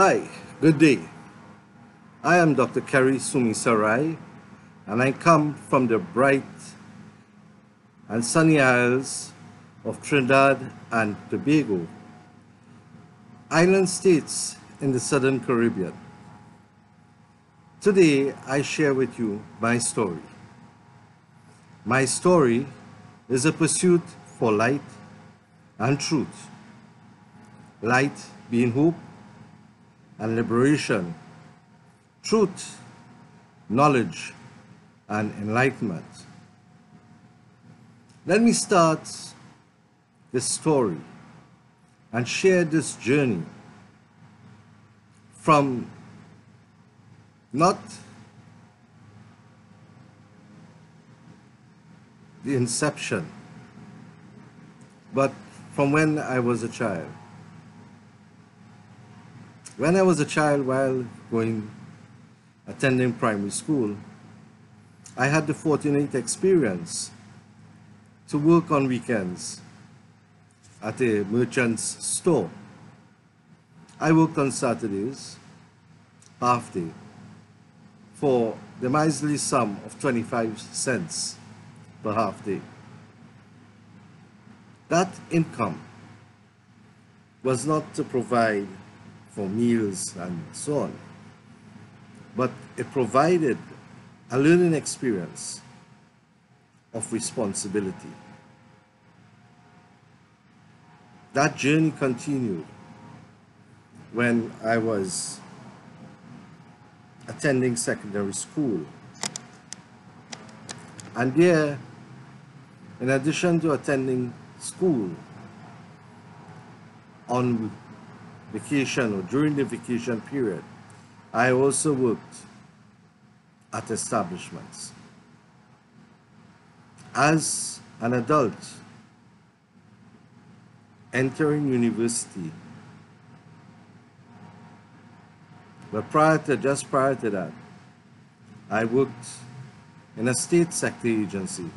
Hi, good day. I am Dr. Kerry Sumisarai and I come from the bright and sunny isles of Trinidad and Tobago, island states in the southern Caribbean. Today I share with you my story. My story is a pursuit for light and truth. Light being hope and liberation, truth, knowledge, and enlightenment. Let me start this story and share this journey from not the inception, but from when I was a child. When I was a child while going, attending primary school, I had the fortunate experience to work on weekends at a merchant's store. I worked on Saturdays, half day, for the miserly sum of 25 cents per half day. That income was not to provide for meals and so on. But it provided a learning experience of responsibility. That journey continued when I was attending secondary school. And there, in addition to attending school on vacation or during the vacation period, I also worked at establishments. As an adult, entering university, but prior to, just prior to that, I worked in a state sector agency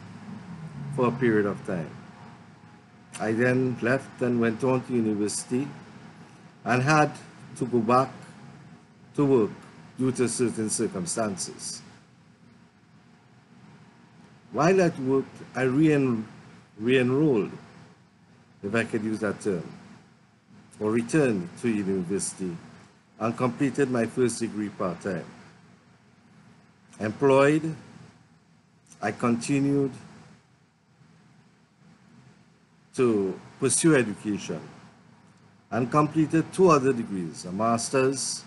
for a period of time. I then left and went on to university and had to go back to work due to certain circumstances. While at work, I re-enrolled, if I could use that term, or returned to university and completed my first degree part-time. Employed, I continued to pursue education and completed two other degrees, a Master's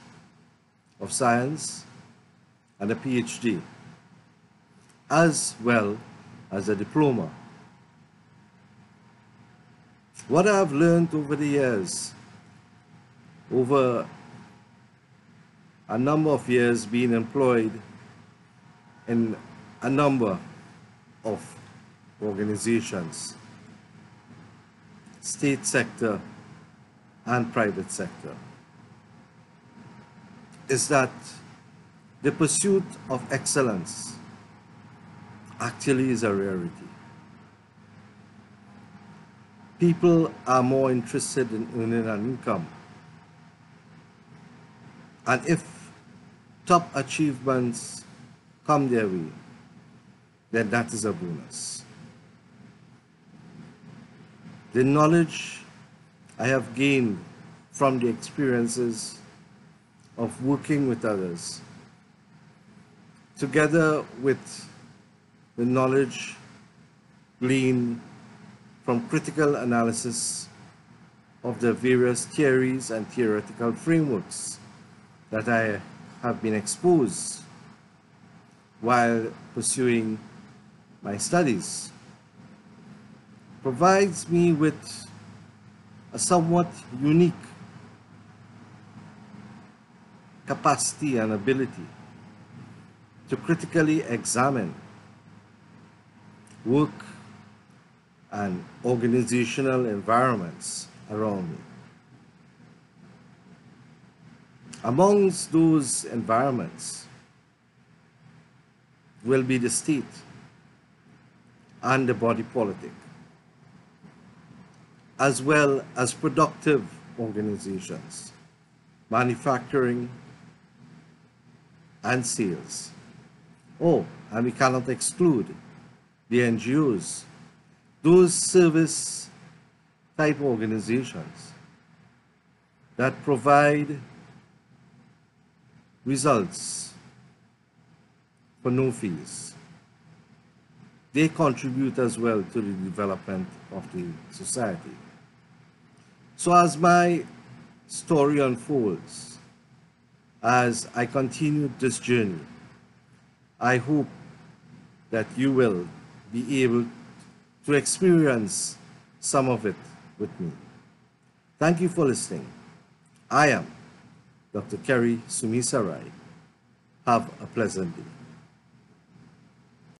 of Science and a PhD, as well as a diploma. What I have learned over the years, over a number of years being employed in a number of organizations, state sector, and private sector is that the pursuit of excellence actually is a rarity. People are more interested in earning an income. And if top achievements come their way, then that is a bonus. The knowledge I have gained from the experiences of working with others, together with the knowledge gleaned from critical analysis of the various theories and theoretical frameworks that I have been exposed while pursuing my studies provides me with somewhat unique capacity and ability to critically examine work and organizational environments around me. Amongst those environments will be the state and the body politic as well as productive organizations manufacturing, and sales. Oh, and we cannot exclude the NGOs, those service type organizations that provide results for no fees. They contribute as well to the development of the society. So as my story unfolds, as I continue this journey, I hope that you will be able to experience some of it with me. Thank you for listening. I am Dr. Kerry Sumisarai. Have a pleasant day.